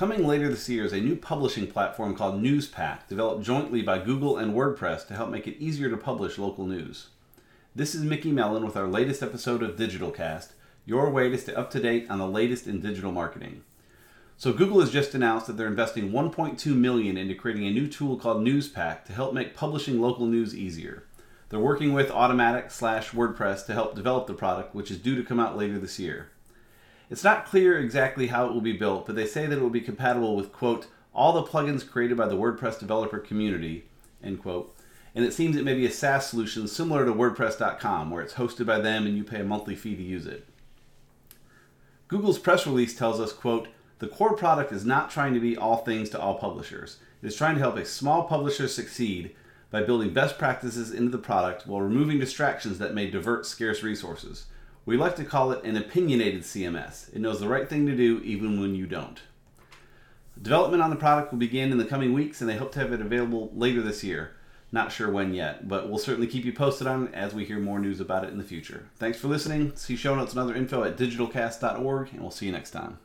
Coming later this year is a new publishing platform called Newspack, developed jointly by Google and WordPress to help make it easier to publish local news. This is Mickey Mellon with our latest episode of DigitalCast, your way to stay up to date on the latest in digital marketing. So Google has just announced that they're investing 1.2 million into creating a new tool called Newspack to help make publishing local news easier. They're working with Automattic slash WordPress to help develop the product, which is due to come out later this year. It's not clear exactly how it will be built, but they say that it will be compatible with, quote, all the plugins created by the WordPress developer community, end quote. And it seems it may be a SaaS solution similar to WordPress.com, where it's hosted by them and you pay a monthly fee to use it. Google's press release tells us, quote, the core product is not trying to be all things to all publishers. It is trying to help a small publisher succeed by building best practices into the product while removing distractions that may divert scarce resources. We like to call it an opinionated CMS. It knows the right thing to do even when you don't. Development on the product will begin in the coming weeks, and they hope to have it available later this year. Not sure when yet, but we'll certainly keep you posted on it as we hear more news about it in the future. Thanks for listening. See show notes and other info at digitalcast.org, and we'll see you next time.